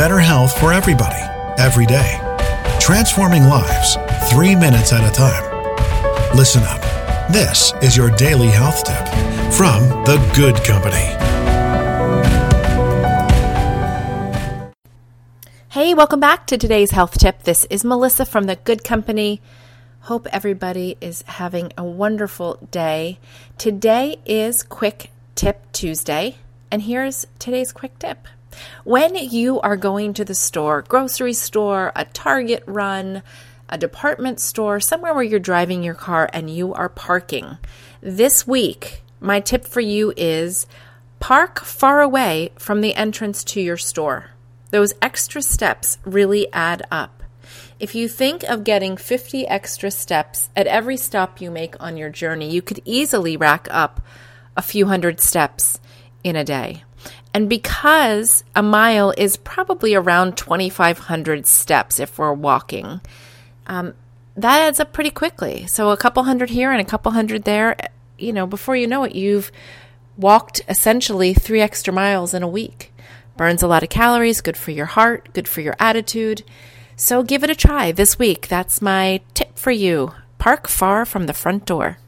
better health for everybody, every day. Transforming lives, three minutes at a time. Listen up. This is your daily health tip from The Good Company. Hey, welcome back to today's health tip. This is Melissa from The Good Company. Hope everybody is having a wonderful day. Today is Quick Tip Tuesday, and here's today's quick tip. When you are going to the store, grocery store, a Target run, a department store, somewhere where you're driving your car and you are parking, this week, my tip for you is park far away from the entrance to your store. Those extra steps really add up. If you think of getting 50 extra steps at every stop you make on your journey, you could easily rack up a few hundred steps in a day. And because a mile is probably around 2,500 steps if we're walking, um, that adds up pretty quickly. So a couple hundred here and a couple hundred there, you know, before you know it, you've walked essentially three extra miles in a week. Burns a lot of calories, good for your heart, good for your attitude. So give it a try this week. That's my tip for you. Park far from the front door.